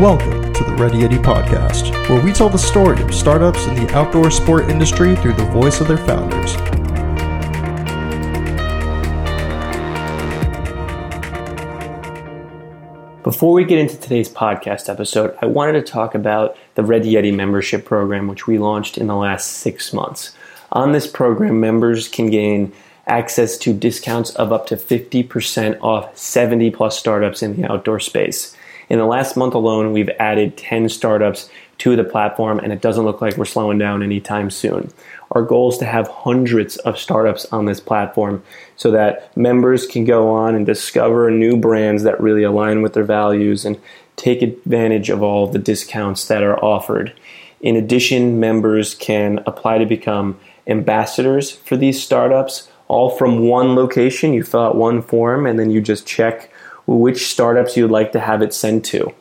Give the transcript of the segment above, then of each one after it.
Welcome to the Ready Yeti Podcast, where we tell the story of startups in the outdoor sport industry through the voice of their founders. Before we get into today's podcast episode, I wanted to talk about the Ready Yeti membership program, which we launched in the last six months. On this program, members can gain access to discounts of up to 50% off 70 plus startups in the outdoor space. In the last month alone, we've added 10 startups to the platform, and it doesn't look like we're slowing down anytime soon. Our goal is to have hundreds of startups on this platform so that members can go on and discover new brands that really align with their values and take advantage of all the discounts that are offered. In addition, members can apply to become ambassadors for these startups, all from one location. You fill out one form and then you just check which startups you'd like to have it sent to.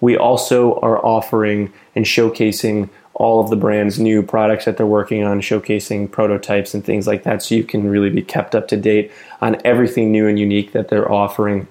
We also are offering and showcasing all of the brand's new products that they're working on, showcasing prototypes and things like that, so you can really be kept up to date on everything new and unique that they're offering.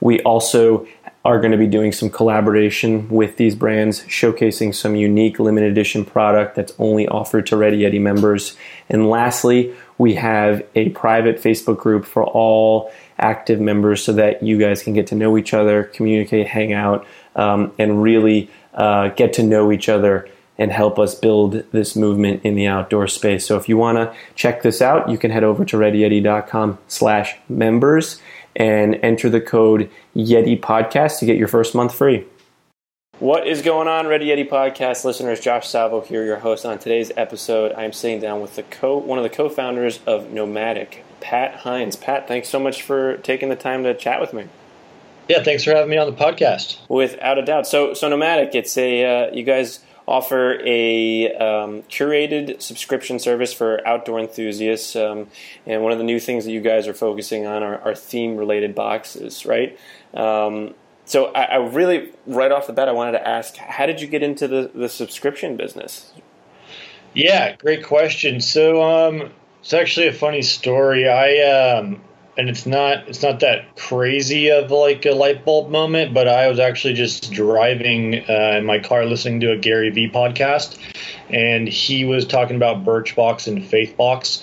We also are going to be doing some collaboration with these brands, showcasing some unique limited edition product that's only offered to Ready Yeti members. And lastly, we have a private Facebook group for all active members so that you guys can get to know each other, communicate, hang out, um, and really uh, get to know each other and help us build this movement in the outdoor space. So if you want to check this out, you can head over to readyyeti.com slash members and enter the code Yeti Podcast to get your first month free. What is going on, Ready Yeti Podcast listeners? Josh Salvo here, your host. On today's episode, I am sitting down with the co one of the co-founders of Nomadic, Pat Hines. Pat, thanks so much for taking the time to chat with me. Yeah, thanks for having me on the podcast. Without a doubt. So, so Nomadic, it's a uh, you guys offer a um, curated subscription service for outdoor enthusiasts, um, and one of the new things that you guys are focusing on are, are theme-related boxes, right? Um, so, I, I, really, right off the bat, I wanted to ask, how did you get into the, the subscription business? Yeah, great question. So, um, it's actually a funny story. I um, and it's not it's not that crazy of like a light bulb moment, but I was actually just driving uh, in my car listening to a Gary Vee podcast, and he was talking about Birchbox and Faithbox.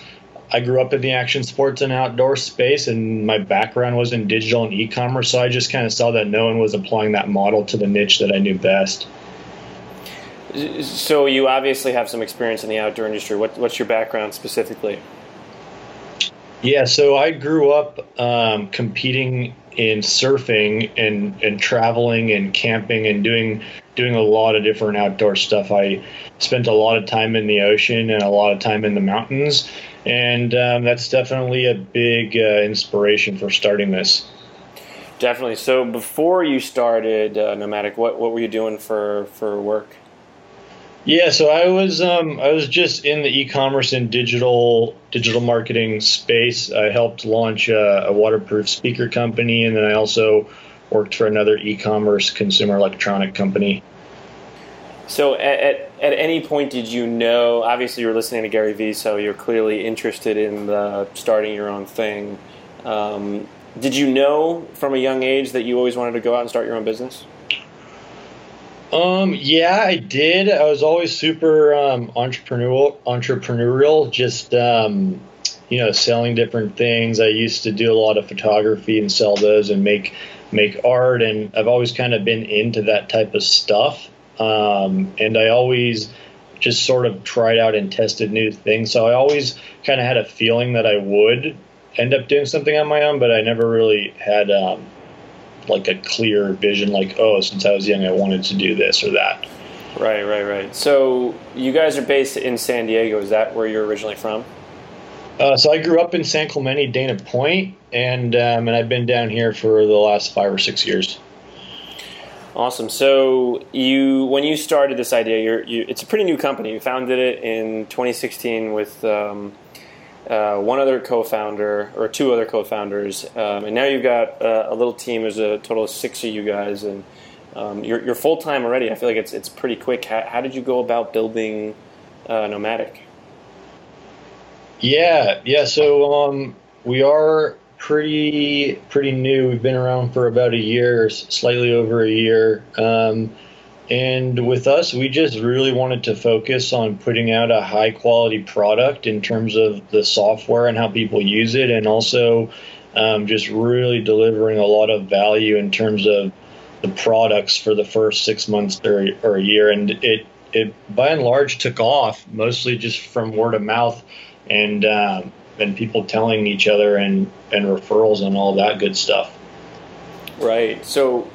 I grew up in the action sports and outdoor space, and my background was in digital and e-commerce, so I just kind of saw that no one was applying that model to the niche that I knew best. So you obviously have some experience in the outdoor industry. What, what's your background specifically? Yeah, so I grew up um, competing in surfing and, and traveling and camping and doing doing a lot of different outdoor stuff. I spent a lot of time in the ocean and a lot of time in the mountains, and um, that's definitely a big uh, inspiration for starting this. Definitely. So before you started uh, Nomadic, what what were you doing for for work? Yeah, so I was um, I was just in the e-commerce and digital digital marketing space. I helped launch a, a waterproof speaker company, and then I also worked for another e-commerce consumer electronic company. So, at, at, at any point, did you know? Obviously, you're listening to Gary Vee, so you're clearly interested in the, starting your own thing. Um, did you know from a young age that you always wanted to go out and start your own business? Um, yeah, I did. I was always super um, entrepreneurial, entrepreneurial, just um, you know, selling different things. I used to do a lot of photography and sell those and make make art, and I've always kind of been into that type of stuff. Um, and I always just sort of tried out and tested new things. So I always kind of had a feeling that I would end up doing something on my own, but I never really had um, like a clear vision, like oh, since I was young, I wanted to do this or that. Right, right, right. So you guys are based in San Diego. Is that where you're originally from? Uh, so I grew up in San Clemente, Dana Point, and um, and I've been down here for the last five or six years. Awesome. So you, when you started this idea, you're, you, it's a pretty new company. You founded it in 2016 with um, uh, one other co-founder or two other co-founders, um, and now you've got uh, a little team. There's a total of six of you guys, and um, you're, you're full time already. I feel like it's it's pretty quick. How, how did you go about building uh, Nomadic? Yeah, yeah. So um, we are pretty pretty new. We've been around for about a year, slightly over a year. Um, and with us, we just really wanted to focus on putting out a high quality product in terms of the software and how people use it, and also um, just really delivering a lot of value in terms of the products for the first six months or, or a year. And it, it by and large took off mostly just from word of mouth and um, and people telling each other and, and referrals and all that good stuff. Right. So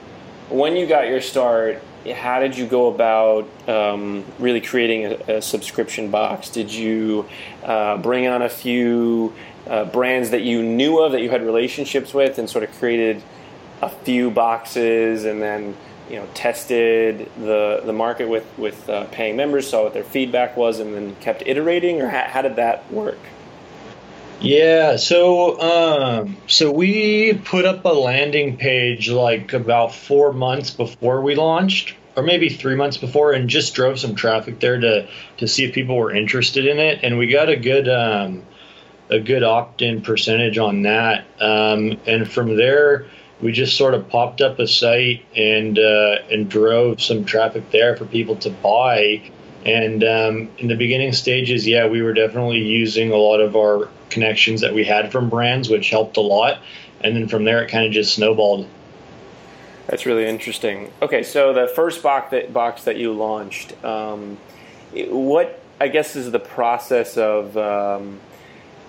when you got your start, how did you go about um, really creating a, a, subscription box? Did you uh, bring on a few uh, brands that you knew of that you had relationships with and sort of created a few boxes and then you know tested the the market with with uh, paying members, saw what their feedback was, and then kept iterating, or how, how did that work? Yeah, so um, so we put up a landing page like about four months before we launched, or maybe three months before, and just drove some traffic there to to see if people were interested in it, and we got a good um, a good opt in percentage on that, um, and from there we just sort of popped up a site and uh, and drove some traffic there for people to buy. And um, in the beginning stages, yeah, we were definitely using a lot of our connections that we had from brands, which helped a lot. And then from there, it kind of just snowballed. That's really interesting. Okay, so the first box that box that you launched, um, what I guess is the process of um,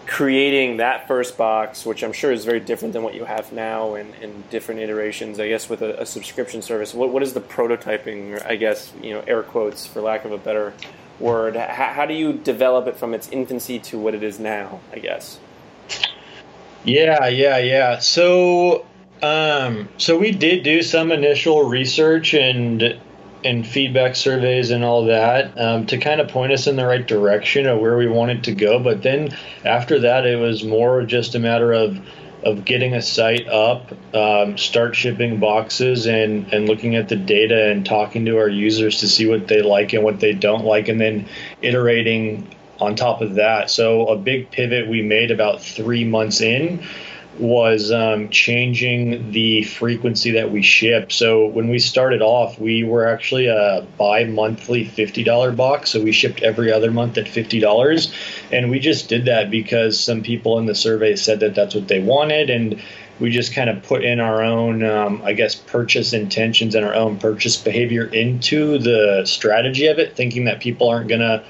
creating that first box, which I'm sure is very different than what you have now in, in different iterations, I guess, with a, a subscription service. What, what is the prototyping, I guess, you know, air quotes for lack of a better word? How, how do you develop it from its infancy to what it is now, I guess? Yeah, yeah, yeah. So, um, so we did do some initial research and and feedback surveys and all that um, to kind of point us in the right direction of where we wanted to go. But then after that, it was more just a matter of of getting a site up, um, start shipping boxes, and and looking at the data and talking to our users to see what they like and what they don't like, and then iterating on top of that. So a big pivot we made about three months in was um, changing the frequency that we ship. So when we started off, we were actually a bi-monthly $50 box. So we shipped every other month at $50. And we just did that because some people in the survey said that that's what they wanted. And we just kind of put in our own, um, I guess, purchase intentions and our own purchase behavior into the strategy of it, thinking that people aren't going to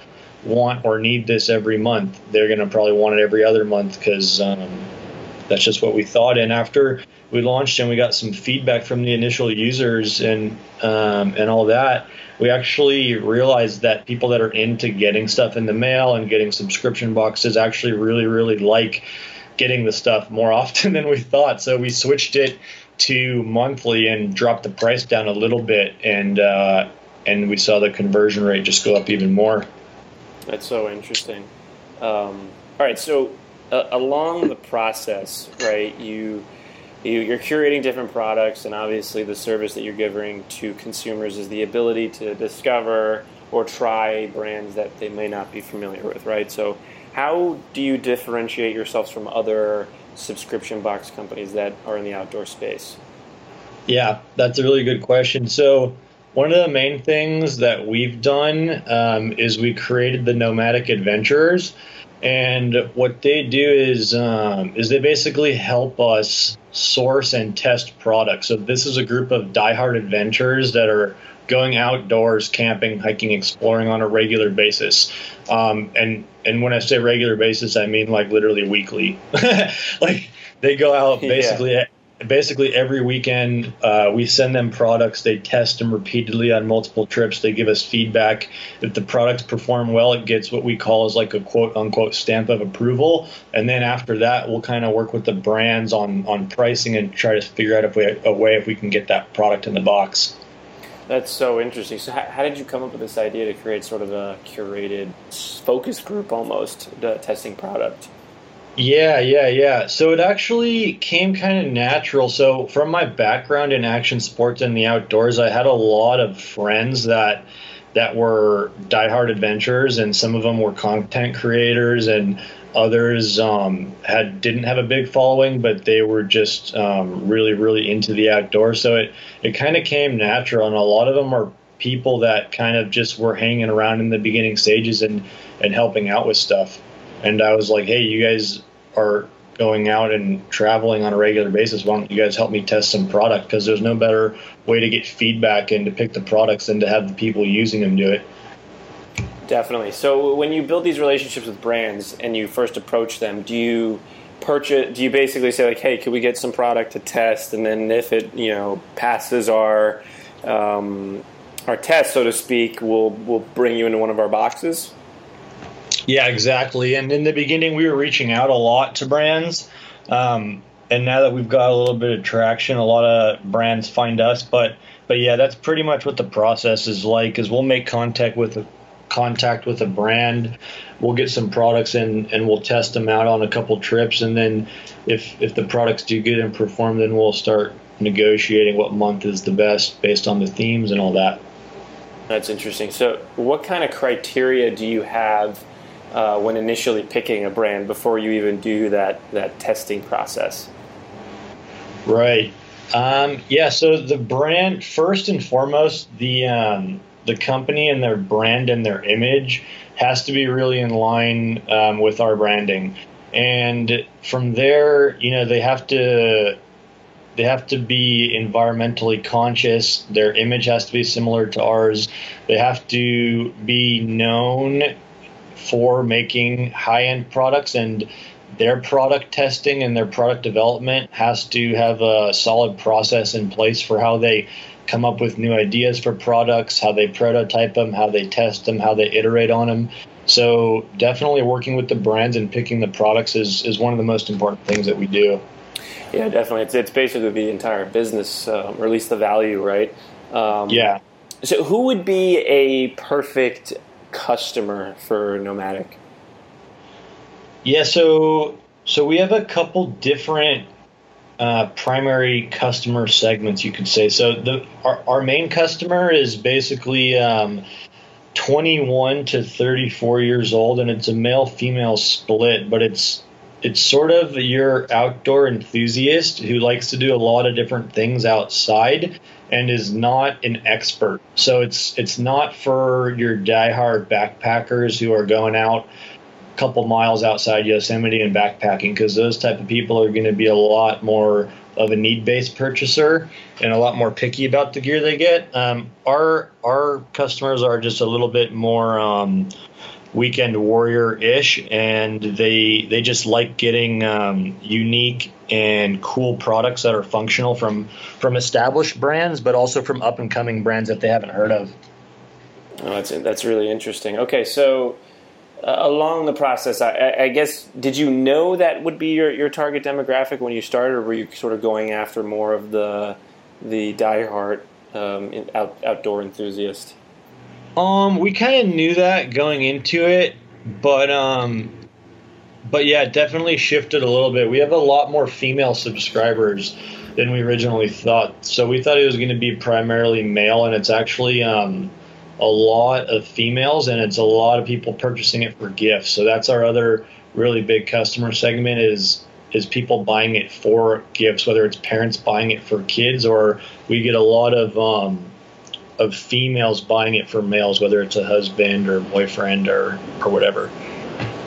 want or need this every month. They're going to probably want it every other month because um, that's just what we thought. And after we launched and we got some feedback from the initial users and um, and all that, we actually realized that people that are into getting stuff in the mail and getting subscription boxes actually really really like getting the stuff more often than we thought. So we switched it to monthly and dropped the price down a little bit, and uh, and we saw the conversion rate just go up even more. That's so interesting. Um, all right, so uh, along the process, right? You, you're curating different products, and obviously the service that you're giving to consumers is the ability to discover or try brands that they may not be familiar with, right? So, how do you differentiate yourselves from other subscription box companies that are in the outdoor space? Yeah, that's a really good question. So, one of the main things that we've done um, is we created the Nomadic Adventurers and what they do is um, is they basically help us source and test products. So this is a group of diehard adventurers that are going outdoors, camping, hiking, exploring on a regular basis. Um, and and when I say regular basis, I mean like literally weekly. like they go out basically yeah basically every weekend uh, we send them products. They test them repeatedly on multiple trips. They give us feedback. If the products perform well it gets what we call as like a quote unquote stamp of approval. And then after that we'll kind of work with the brands on on pricing and try to figure out if we, a way if we can get that product in the box. That's so interesting. So, how, how, did you come up with this idea to create sort of a curated focus group almost, the testing product? Yeah, yeah, yeah. So it actually came kind of natural. So from my background in action sports and the outdoors, I had a lot of friends that that were diehard adventurers, and some of them were content creators, and others um, had didn't have a big following, but they were just um, really, really into the outdoors. So it it kind of came natural, and a lot of them are people that kind of just were hanging around in the beginning stages and and helping out with stuff. And I was like, hey, you guys are going out and traveling on a regular basis. Why don't you guys help me test some product? Because there's no better way to get feedback and to pick the products than to have the people using them do it. Definitely. So when you build these relationships with brands and you first approach them, do you purchase? Do you basically say like, "Hey, can we get some product to test?" And then if it you know passes our um, our test, so to speak, we'll we'll bring you into one of our boxes. Yeah, exactly. And in the beginning, we were reaching out a lot to brands. Um, and now that we've got a little bit of traction, a lot of brands find us. But but yeah, that's pretty much what the process is like. Is we'll make contact with a, contact with a brand. We'll get some products in and we'll test them out on a couple trips, and then if if the products do good and perform, then we'll start negotiating what month is the best based on the themes and all that. That's interesting. So, what kind of criteria do you have uh, when initially picking a brand before you even do that that testing process? Right. Um, yeah. So the brand first and foremost, the um, the company and their brand and their image has to be really in line um, with our branding. And from there, you know, they have to they have to be environmentally conscious. Their image has to be similar to ours. They have to be known for making high end products and their product testing and their product development has to have a solid process in place for how they come up with new ideas for products, how they prototype them, how they test them, how they iterate on them. So definitely working with the brands and picking the products is, is one of the most important things that we do. Yeah, definitely. It's, it's basically the entire business, um, or at least the value, right? Um, yeah. So who would be a perfect customer for Nomadic? Yeah, so so we have a couple different uh, primary customer segments, you could say. So the our, our main customer is basically um, 21 to 34 years old, and it's a male female split, but it's it's sort of your outdoor enthusiast who likes to do a lot of different things outside and is not an expert. So it's it's not for your diehard backpackers who are going out a couple miles outside Yosemite and backpacking because those type of people are going to be a lot more of a need-based purchaser and a lot more picky about the gear they get. Um, our our customers are just a little bit more um, weekend warrior-ish, and they they just like getting um, unique and cool products that are functional from from established brands, but also from up and coming brands that they haven't heard of. Oh, that's that's really interesting. Okay, so uh, along the process, I, I, guess, did you know that would be your, your target demographic when you started, or were you sort of going after more of the the diehard um, out, outdoor enthusiast? Um, we kind of knew that going into it, but um, but yeah, definitely shifted a little bit. We have a lot more female subscribers than we originally thought, so we thought it was going to be primarily male, and it's actually um a lot of females and it's a lot of people purchasing it for gifts. So that's our other really big customer segment is is people buying it for gifts, whether it's parents buying it for kids or we get a lot of um, of females buying it for males, whether it's a husband or boyfriend or or whatever.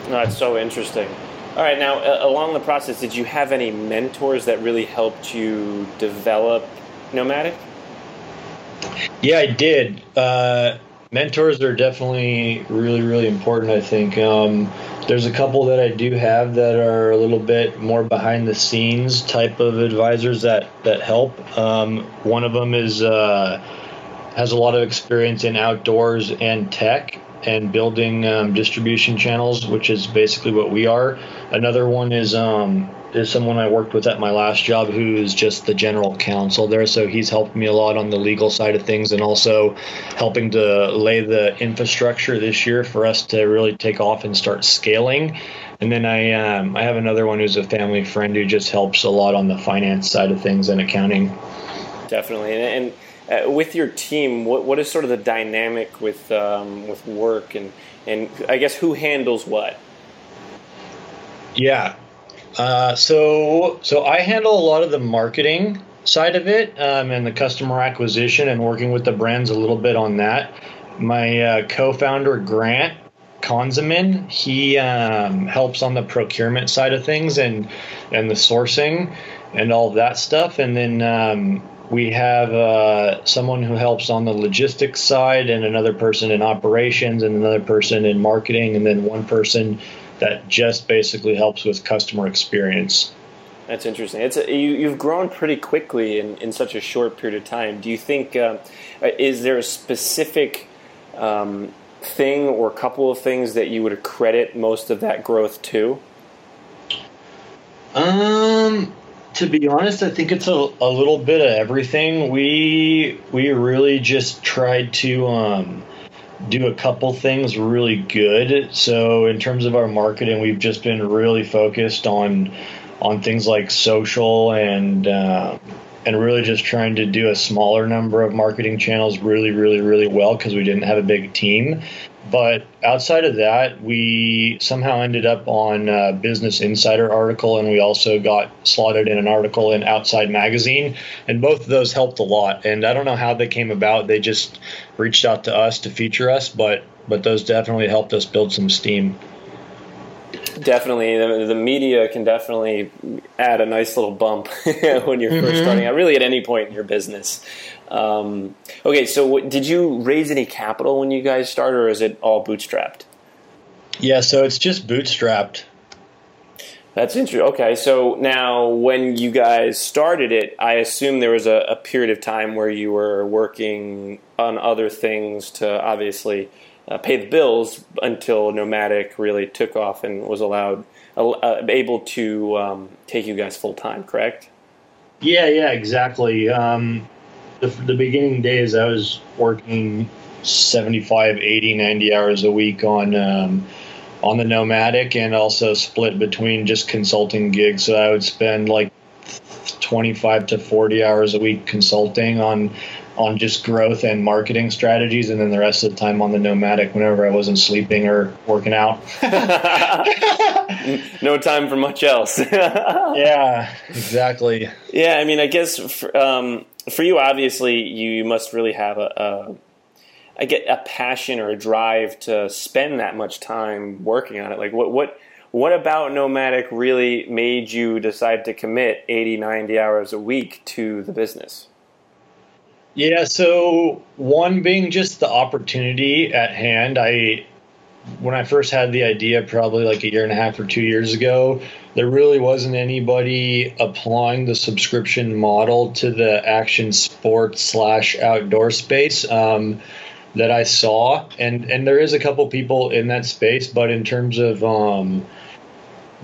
No, it's so interesting. All right, now uh, along the process, did you have any mentors that really helped you develop Nomadic? Yeah, I did. Uh, mentors are definitely really, really important. I think um, there's a couple that I do have that are a little bit more behind the scenes type of advisors that that help. Um, one of them is uh, has a lot of experience in outdoors and tech and building um, distribution channels, which is basically what we are. Another one is um, is someone I worked with at my last job who is just the general counsel there. So he's helped me a lot on the legal side of things and also helping to lay the infrastructure this year for us to really take off and start scaling. And then I um, I have another one who's a family friend who just helps a lot on the finance side of things and accounting. Definitely, and, and uh, with your team, what what is sort of the dynamic with um, with work and and I guess who handles what? Yeah. Uh, so so I handle a lot of the marketing side of it um, and the customer acquisition and working with the brands a little bit on that. My uh, co-founder Grant Konzeman, he um, helps on the procurement side of things and and the sourcing and all that stuff. And then um, we have uh, someone who helps on the logistics side, and another person in operations, and another person in marketing, and then one person that just basically helps with customer experience. That's interesting. It's a, you, have grown pretty quickly in, in such a short period of time. Do you think uh, is there a specific um, thing or couple of things that you would credit most of that growth to? Um, to be honest, I think it's a, a little bit of everything. We we really just tried to um, do a couple things really good. So in terms of our marketing, we've just been really focused on on things like social and uh, and really just trying to do a smaller number of marketing channels really, really, really well because we didn't have a big team. But outside of that, we somehow ended up on a Business Insider article, and we also got slotted in an article in Outside Magazine, and both of those helped a lot. And I don't know how they came about; they just reached out to us to feature us, but but those definitely helped us build some steam. Definitely, the, the, media can definitely add a nice little bump when you're mm-hmm. first starting out. Really, at any point in your business. Um, okay, so did you raise any capital when you guys started, or is it all bootstrapped? Yeah, so it's just bootstrapped. That's interesting. Okay, so now when you guys started it, I assume there was a, a period of time where you were working on other things to obviously uh, pay the bills until Nomadic really took off and was allowed uh, able to um, take you guys full time. Correct? Yeah, yeah, exactly. Um, the, the beginning days, I was working 75, 80, 90 hours a week on um, on the Nomadic, and also split between just consulting gigs. So I would spend like 25 to 40 hours a week consulting on on just growth and marketing strategies, and then the rest of the time on the nomadic whenever I wasn't sleeping or working out. no time for much else. yeah, exactly. Yeah, I mean, I guess for, um, for you, obviously, you must really have a, a I get a passion or a drive to spend that much time working on it. Like, what what what about Nomadic really made you decide to commit 80, 90 hours a week to the business? Yeah, so one being just the opportunity at hand. I when I first had the idea, probably like a year and a half or two years ago, there really wasn't anybody applying the subscription model to the action sports slash outdoor space um, that I saw, and and there is a couple people in that space, but in terms of um,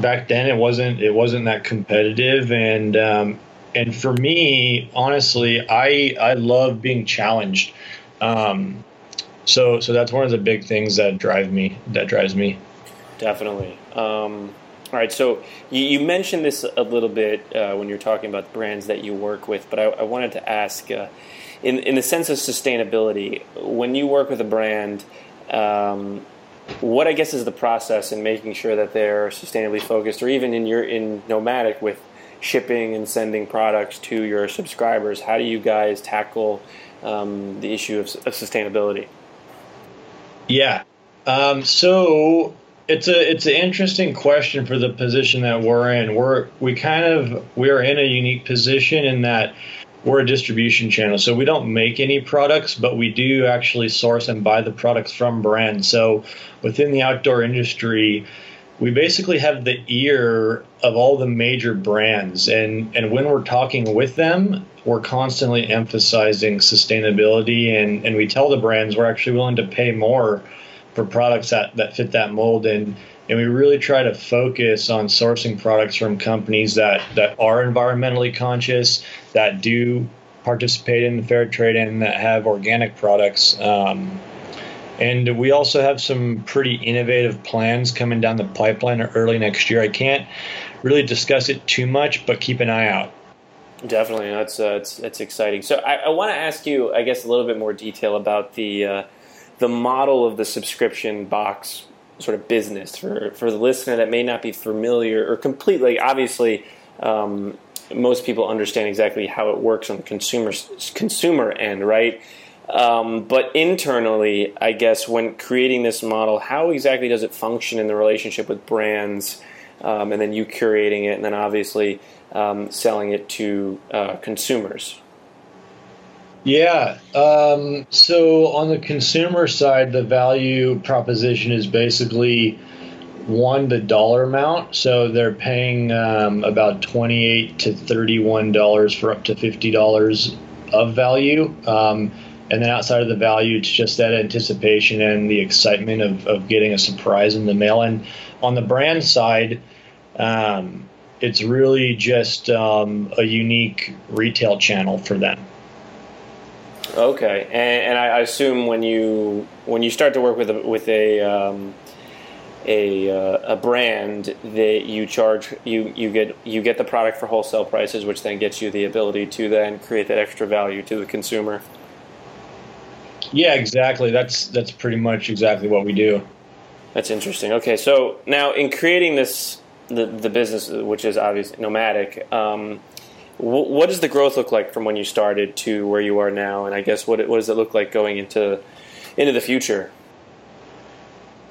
back then, it wasn't it wasn't that competitive, and um, and for me, honestly, I I love being challenged. Um, so so that's one of the big things that drive me. That drives me. Definitely. Um, all right. So you, you, mentioned this a little bit uh, when you're talking about the brands that you work with, but I, I wanted to ask, uh, in in the sense of sustainability, when you work with a brand. Um, what I guess is the process in making sure that they're sustainably focused, or even in your in nomadic with shipping and sending products to your subscribers. How do you guys tackle um, the issue of, of, sustainability? Yeah, um, so it's a it's an interesting question for the position that we're in. We're we kind of we are in a unique position in that we're a distribution channel. So we don't make any products, but we do actually source and buy the products from brands. So within the outdoor industry, we basically have the ear of all the major brands and and when we're talking with them we're constantly emphasizing sustainability and and we tell the brands we're actually willing to pay more for products that that fit that mold and and we really try to focus on sourcing products from companies that that are environmentally conscious that do participate in the fair trade and that have organic products um, and we also have some pretty innovative plans coming down the pipeline early next year. I can't really discuss it too much, but keep an eye out. Definitely, that's uh, it's, it's exciting. So I, I want to ask you, I guess, a little bit more detail about the uh, the model of the subscription box sort of business for for the listener that may not be familiar or completely obviously um, most people understand exactly how it works on the consumer consumer end, right? Um, but internally, I guess when creating this model, how exactly does it function in the relationship with brands, um, and then you curating it, and then obviously um, selling it to uh, consumers? Yeah. Um, so on the consumer side, the value proposition is basically one the dollar amount. So they're paying um, about twenty-eight to thirty-one dollars for up to fifty dollars of value. Um, and then outside of the value, it's just that anticipation and the excitement of, of getting a surprise in the mail. And on the brand side, um, it's really just um, a unique retail channel for them. Okay, and, and I assume when you when you start to work with a, with a um, a, uh, a brand that you charge you you get you get the product for wholesale prices, which then gets you the ability to then create that extra value to the consumer. Yeah, exactly. That's that's pretty much exactly what we do. That's interesting. Okay, so now in creating this the the business, which is obviously nomadic. Um, what does the growth look like from when you started to where you are now? And I guess what what does it look like going into into the future?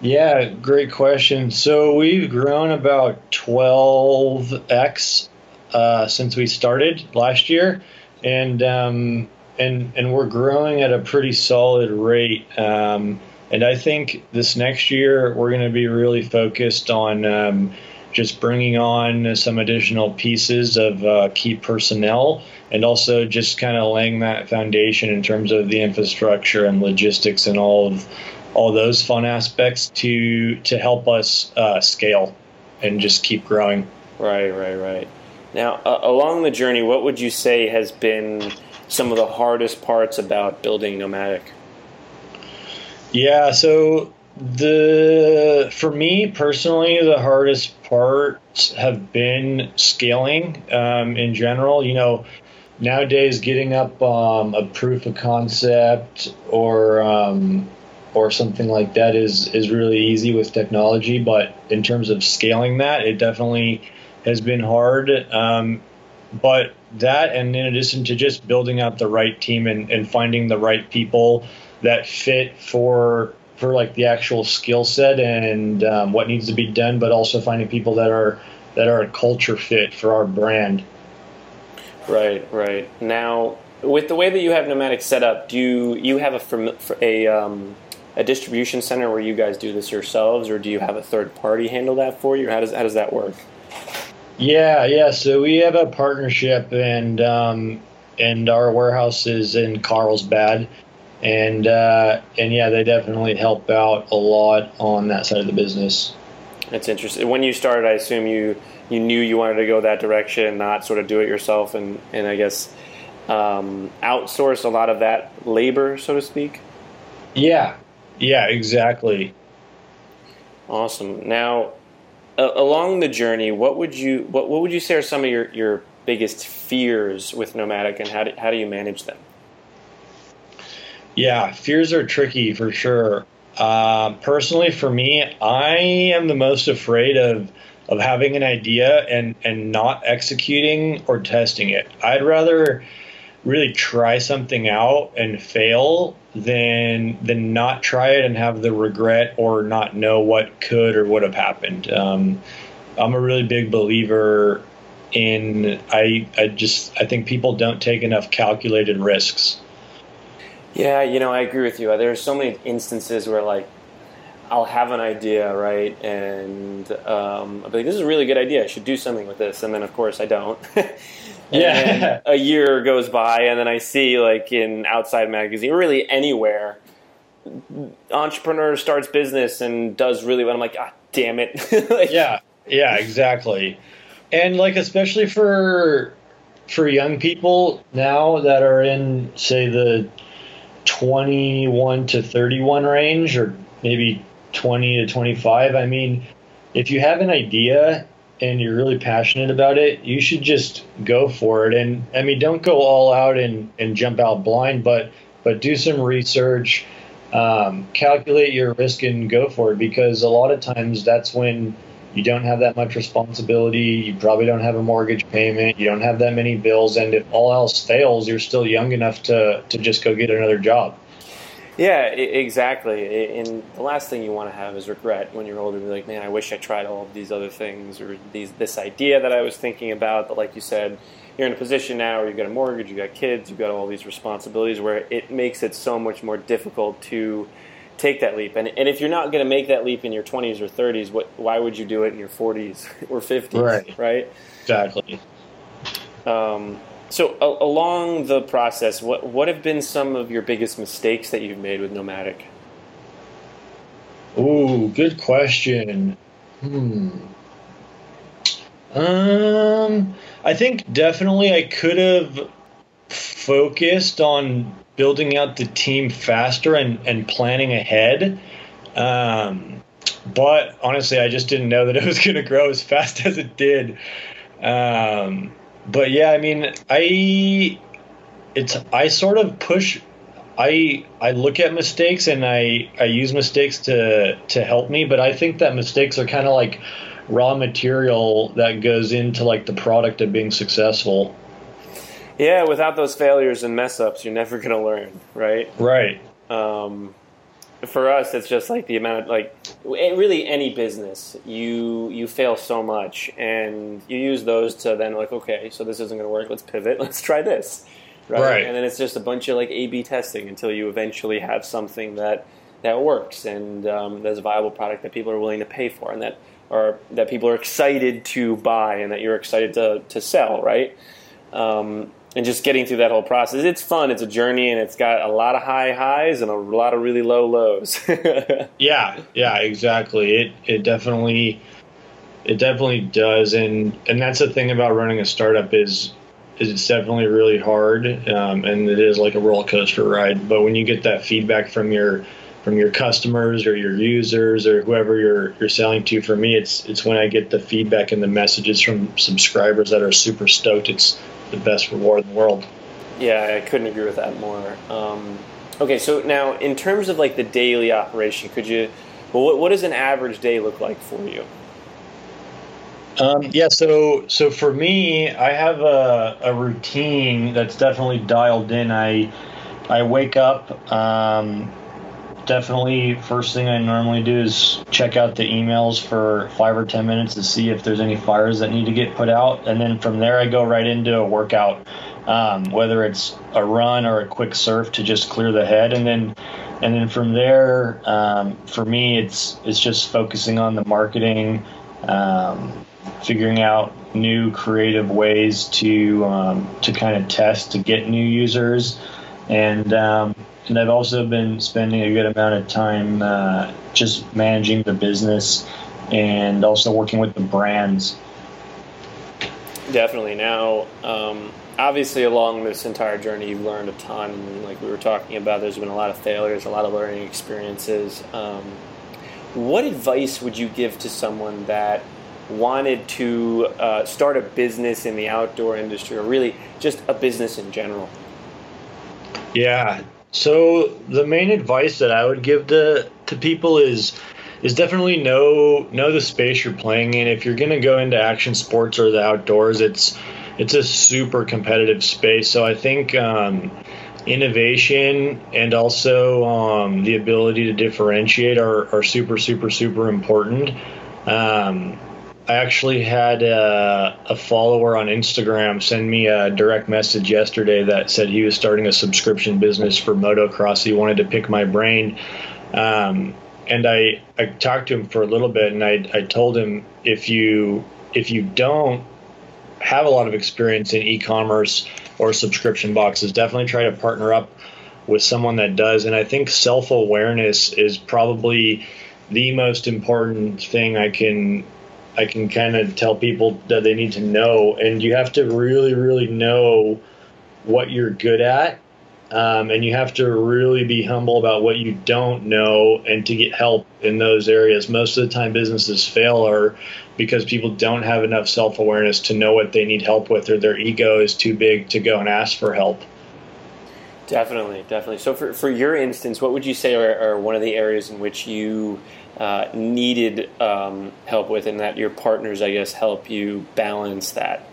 Yeah, great question. So we've grown about 12x uh, since we started last year, and um, and and we're growing at a pretty solid rate. Um, and I think this next year we're going to be really focused on um, just bringing on some additional pieces of uh, key personnel and also just kind of laying that foundation in terms of the infrastructure and logistics and all of all those fun aspects to to help us uh, scale and just keep growing. Right, right, right. Now, uh, along the journey, what would you say has been some of the hardest parts about building Nomadic? Yeah, so the for me personally, the hardest parts have been scaling um, in general. You know, nowadays getting up um, a proof of concept or um, or something like that is is really easy with technology. But in terms of scaling that, it definitely has been hard. Um, but that, and in addition to just building out the right team and, and finding the right people that fit for for like the actual skill set and um, what needs to be done, but also finding people that are that are a culture fit for our brand. Right, right. Now, with the way that you have Nomadic set up, do you you have a a um, a distribution center where you guys do this yourselves, or do you have a third party handle that for you? How does how does that work? Yeah, yeah. So we have a partnership, and um, and our warehouse is in Carlsbad, and uh, and yeah, they definitely help out a lot on that side of the business. That's interesting. When you started, I assume you you knew you wanted to go that direction, not sort of do it yourself, and and I guess um, outsource a lot of that labor, so to speak. Yeah, yeah, exactly. Awesome. Now, uh, along the journey, what would you what what would you say are some of your your biggest fears with nomadic, and how do, how do you manage them? Yeah, fears are tricky for sure. Uh, personally, for me, I am the most afraid of of having an idea and and not executing or testing it. I'd rather really try something out and fail than than not try it and have the regret or not know what could or would have happened. Um, I'm a really big believer in I I just I think people don't take enough calculated risks. Yeah, you know, I agree with you. There are so many instances where, like, I'll have an idea, right, and um, I'll be like, "This is a really good idea. I should do something with this," and then, of course, I don't. yeah. a year goes by, and then I see, like, in Outside Magazine, really anywhere, entrepreneur starts business and does really well. I'm like, ah, damn it. like, yeah, yeah, exactly. And like, especially for for young people now that are in, say, the 21 to 31 range or maybe 20 to 25. I mean, if you have an idea and you're really passionate about it, you should just go for it. And I mean, don't go all out and, and jump out blind, but but do some research, um, calculate your risk and go for it because a lot of times that's when you don't have that much responsibility. You probably don't have a mortgage payment. You don't have that many bills. And if all else fails, you're still young enough to, to just go get another job. Yeah, exactly. And the last thing you want to have is regret when you're older. Be like, man, I wish I tried all of these other things or these this idea that I was thinking about. But like you said, you're in a position now where you've got a mortgage, you've got kids, you've got all these responsibilities where it makes it so much more difficult to take that leap. And, and if you're not going to make that leap in your 20s or 30s, what, why would you do it in your 40s or 50s? Right. Right. Exactly. Um, so a- along the process, what what have been some of your biggest mistakes that you've made with Nomadic? Ooh, good question. Hmm. Um, I think definitely I could have focused on building out the team faster and, and planning ahead. Um, but honestly, I just didn't know that it was going to grow as fast as it did. Um, but yeah, I mean, I it's I sort of push. I I look at mistakes and I I use mistakes to to help me, but I think that mistakes are kind of like raw material that goes into like the product of being successful. Yeah, without those failures and mess ups, you're never going to learn, right? Right. Um, for us, it's just like the amount of like really any business you you fail so much, and you use those to then like okay, so this isn't going to work. Let's pivot. Let's try this, right? Right. And then it's just a bunch of like A/B testing until you eventually have something that that works and um, there's a viable product that people are willing to pay for, and that or that people are excited to buy, and that you're excited to to sell, right? Um, and just getting through that whole process. It's fun. It's a journey, and it's got a lot of high highs and a lot of really low lows. yeah, yeah, exactly. It it definitely it definitely does, and and that's the thing about running a startup is is it's definitely really hard, um, and it is like a roller coaster ride. But when you get that feedback from your from your customers or your users or whoever you're you're selling to, for me, it's it's when I get the feedback and the messages from subscribers that are super stoked. It's the best reward in the world. Yeah, I couldn't agree with that more. Um, okay, so now in terms of like the daily operation, could you? Well, what, what does an average day look like for you? Um, yeah, so so for me, I have a, a routine that's definitely dialed in. I I wake up. Um, definitely, first thing I normally do is check out the emails for five or ten minutes to see if there's any fires that need to get put out, and then from there I go right into a workout, um, whether it's a run or a quick surf to just clear the head, and then and then from there, um, for me, it's it's just focusing on the marketing. Um, figuring out new creative ways to um, to kind of test to get new users, and um, and I've also been spending a good amount of time uh, just managing the business and also working with the brands. Definitely. Now, um, obviously, along this entire journey, you've learned a ton. Like we were talking about, there's been a lot of failures, a lot of learning experiences. Um, what advice would you give to someone that wanted to uh, start a business in the outdoor industry, or really just a business in general? Yeah. So the main advice that I would give to to people is is definitely know know the space you're playing in. If you're going to go into action sports or the outdoors, it's it's a super competitive space. So I think um, innovation and also um, the ability to differentiate are, are super super super important. Um, I actually had a, a, follower on Instagram send me a direct message yesterday that said he was starting a subscription business for motocross. He wanted to pick my brain. Um, and I, I talked to him for a little bit and I, I told him if you if you don't have a lot of experience in e-commerce or subscription boxes, definitely try to partner up with someone that does. And I think self-awareness is probably the most important thing I can I can kind of tell people that they need to know, and you have to really, really know what you're good at, um, and you have to really be humble about what you don't know, and to get help in those areas. Most of the time, businesses fail are because people don't have enough self awareness to know what they need help with, or their ego is too big to go and ask for help. Definitely, definitely. So, for, for your instance, what would you say are, are one of the areas in which you uh, needed um, help with, and that your partners, I guess, help you balance that?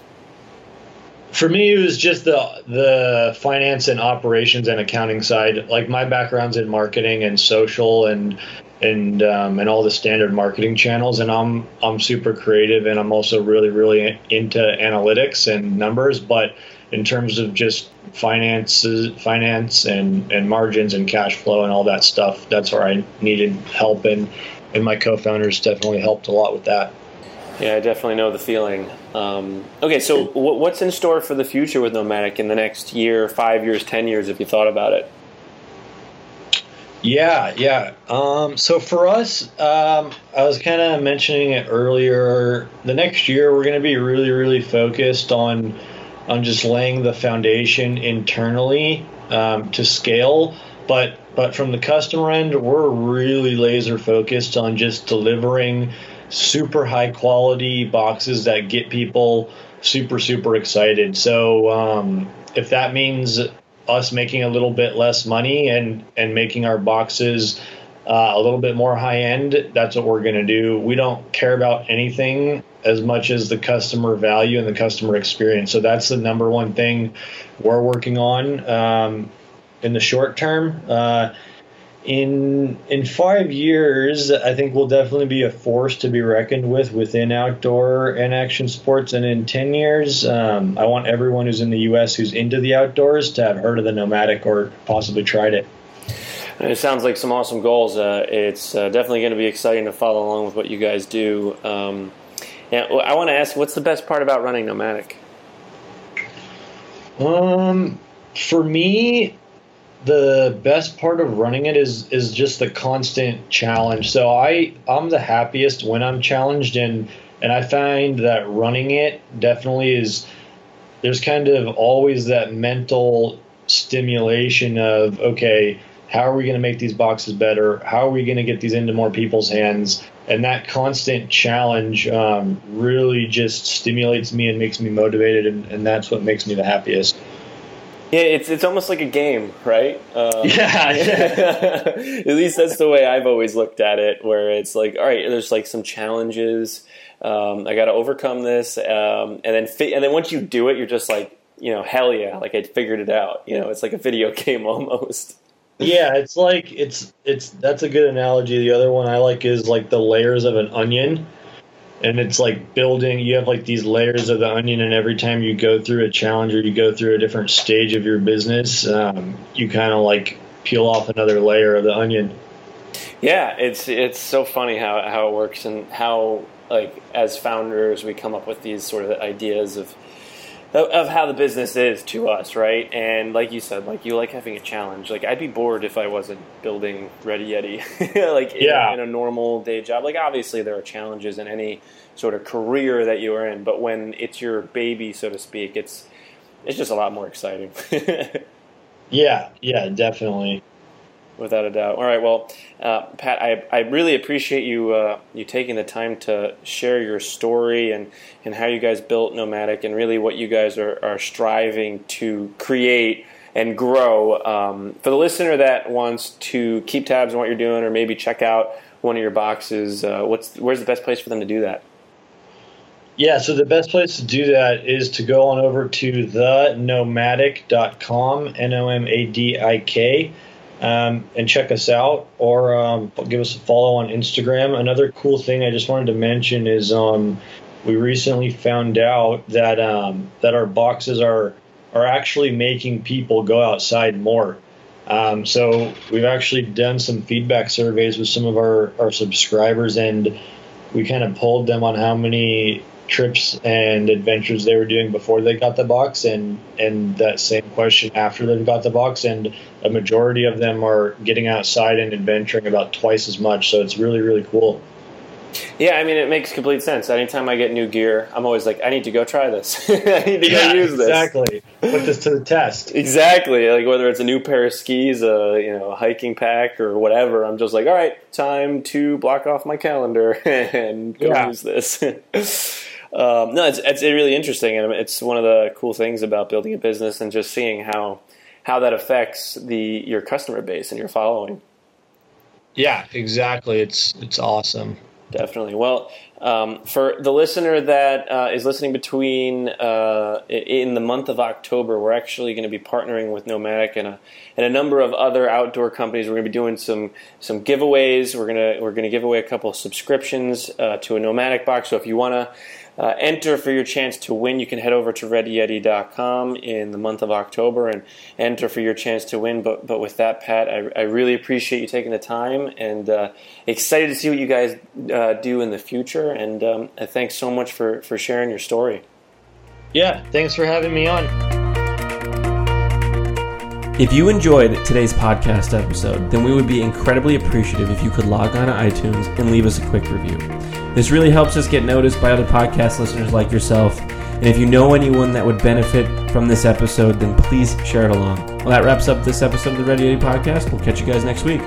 For me, it was just the the finance and operations and accounting side. Like my background's in marketing and social and and um, and all the standard marketing channels, and I'm I'm super creative, and I'm also really really into analytics and numbers, but in terms of just finances, finance and, and margins and cash flow and all that stuff, that's where I needed help. And, and my co-founders definitely helped a lot with that. Yeah, I definitely know the feeling. Um, okay, so what's in store for the future with Nomadik in the next year, five years, ten years, if you thought about it? Yeah, yeah. Um, so for us, um, I was kind of mentioning it earlier. The next year, we're going to be really, really focused on on just laying the foundation internally um, to scale. But but from the customer end, we're really laser focused on just delivering super high quality boxes that get people super super excited. So um, if that means us making a little bit less money and and making our boxes uh, a little bit more high end, that's what we're going to do. We don't care about anything as much as the customer value and the customer experience. So that's the number one thing we're working on um, in the short term. Uh, in in five years, I think we'll definitely be a force to be reckoned with within outdoor and action sports. And in ten years, um, I want everyone who's in the U.S. who's into the outdoors to have heard of the Nomadik or possibly tried it. It sounds like some awesome goals. Uh, it's uh, definitely going to be exciting to follow along with what you guys do. Um, yeah, I want to ask, what's the best part about running Nomadik? Um, for me, the best part of running it is is just the constant challenge. So I I'm the happiest when I'm challenged, and and I find that running it definitely is. There's kind of always that mental stimulation of okay, how are we going to make these boxes better? How are we going to get these into more people's hands? and that constant challenge um, really just stimulates me and makes me motivated, and, and, that's what makes me the happiest. Yeah, it's it's almost like a game, right? Um, yeah, at least that's the way I've always looked at it. Where it's like, all right, there's like some challenges. Um, I got to overcome this, um, and then fi- and then once you do it, you're just like, you know, hell yeah, like I figured it out. You know, it's like a video game almost yeah, it's like it's it's that's a good analogy. The other one I like is like the layers of an onion. And it's like building you have like these layers of the onion and every time you go through a challenge or you go through a different stage of your business, um, you kind of like peel off another layer of the onion. Yeah, it's it's so funny how how it works and how like as founders we come up with these sort of ideas of of how the business is to us, right? And like you said, like you like having a challenge. Like I'd be bored if I wasn't building Ready Yeti, like yeah. in, in, a normal day job. Like obviously there are challenges in any sort of career that you are in, but when it's your baby, so to speak, it's it's just a lot more exciting. yeah, yeah, definitely without a doubt. All right, well, uh, Pat, I, I really appreciate you uh, you taking the time to share your story and, and how you guys built Nomadik and really what you guys are, are striving to create and grow. Um, for the listener that wants to keep tabs on what you're doing or maybe check out one of your boxes, uh, what's where's the best place for them to do that? Yeah, so the best place to do that is to go on over to thenomadik.com, N O M A D I K um, and check us out or um, give us a follow on Instagram. Another cool thing I just wanted to mention is um, we recently found out that um, that our boxes are are actually making people go outside more. Um, so we've actually done some feedback surveys with some of our, our subscribers and we kind of pulled them on how many trips and adventures they were doing before they got the box and and that same question after they've got the box and a majority of them are getting outside and adventuring about twice as much. So it's really really cool yeah, I mean, it makes complete sense. Anytime I get new gear, I'm always like, I need to go try this. I need to yeah, go use this. Exactly. Put this to the test. exactly. Like whether it's a new pair of skis, a you know, a hiking pack, or whatever, I'm just like, all right, time to block off my calendar and go yeah. use this. Um, no, it's, it's really interesting, and it's one of the cool things about building a business and just seeing how how that affects the your customer base and your following. Yeah, exactly. It's it's awesome. Definitely. Well, um, for the listener that uh, is listening between uh, in the month of October, we're actually going to be partnering with Nomadik and a, and a number of other outdoor companies. We're going to be doing some some giveaways. We're gonna we're to give away a couple of subscriptions uh, to a Nomadik box. So if you want to uh, enter for your chance to win. You can head over to readyyeti.com in the month of October and enter for your chance to win. But but with that, Pat, I, I really appreciate you taking the time and uh, excited to see what you guys uh, do in the future. And um, thanks so much for, for sharing your story. Yeah, thanks for having me on. If you enjoyed today's podcast episode, then we would be incredibly appreciative if you could log on to iTunes and leave us a quick review. This really helps us get noticed by other podcast listeners like yourself. And if you know anyone that would benefit from this episode, then please share it along. Well, that wraps up this episode of the Ready Yeti podcast. We'll catch you guys next week.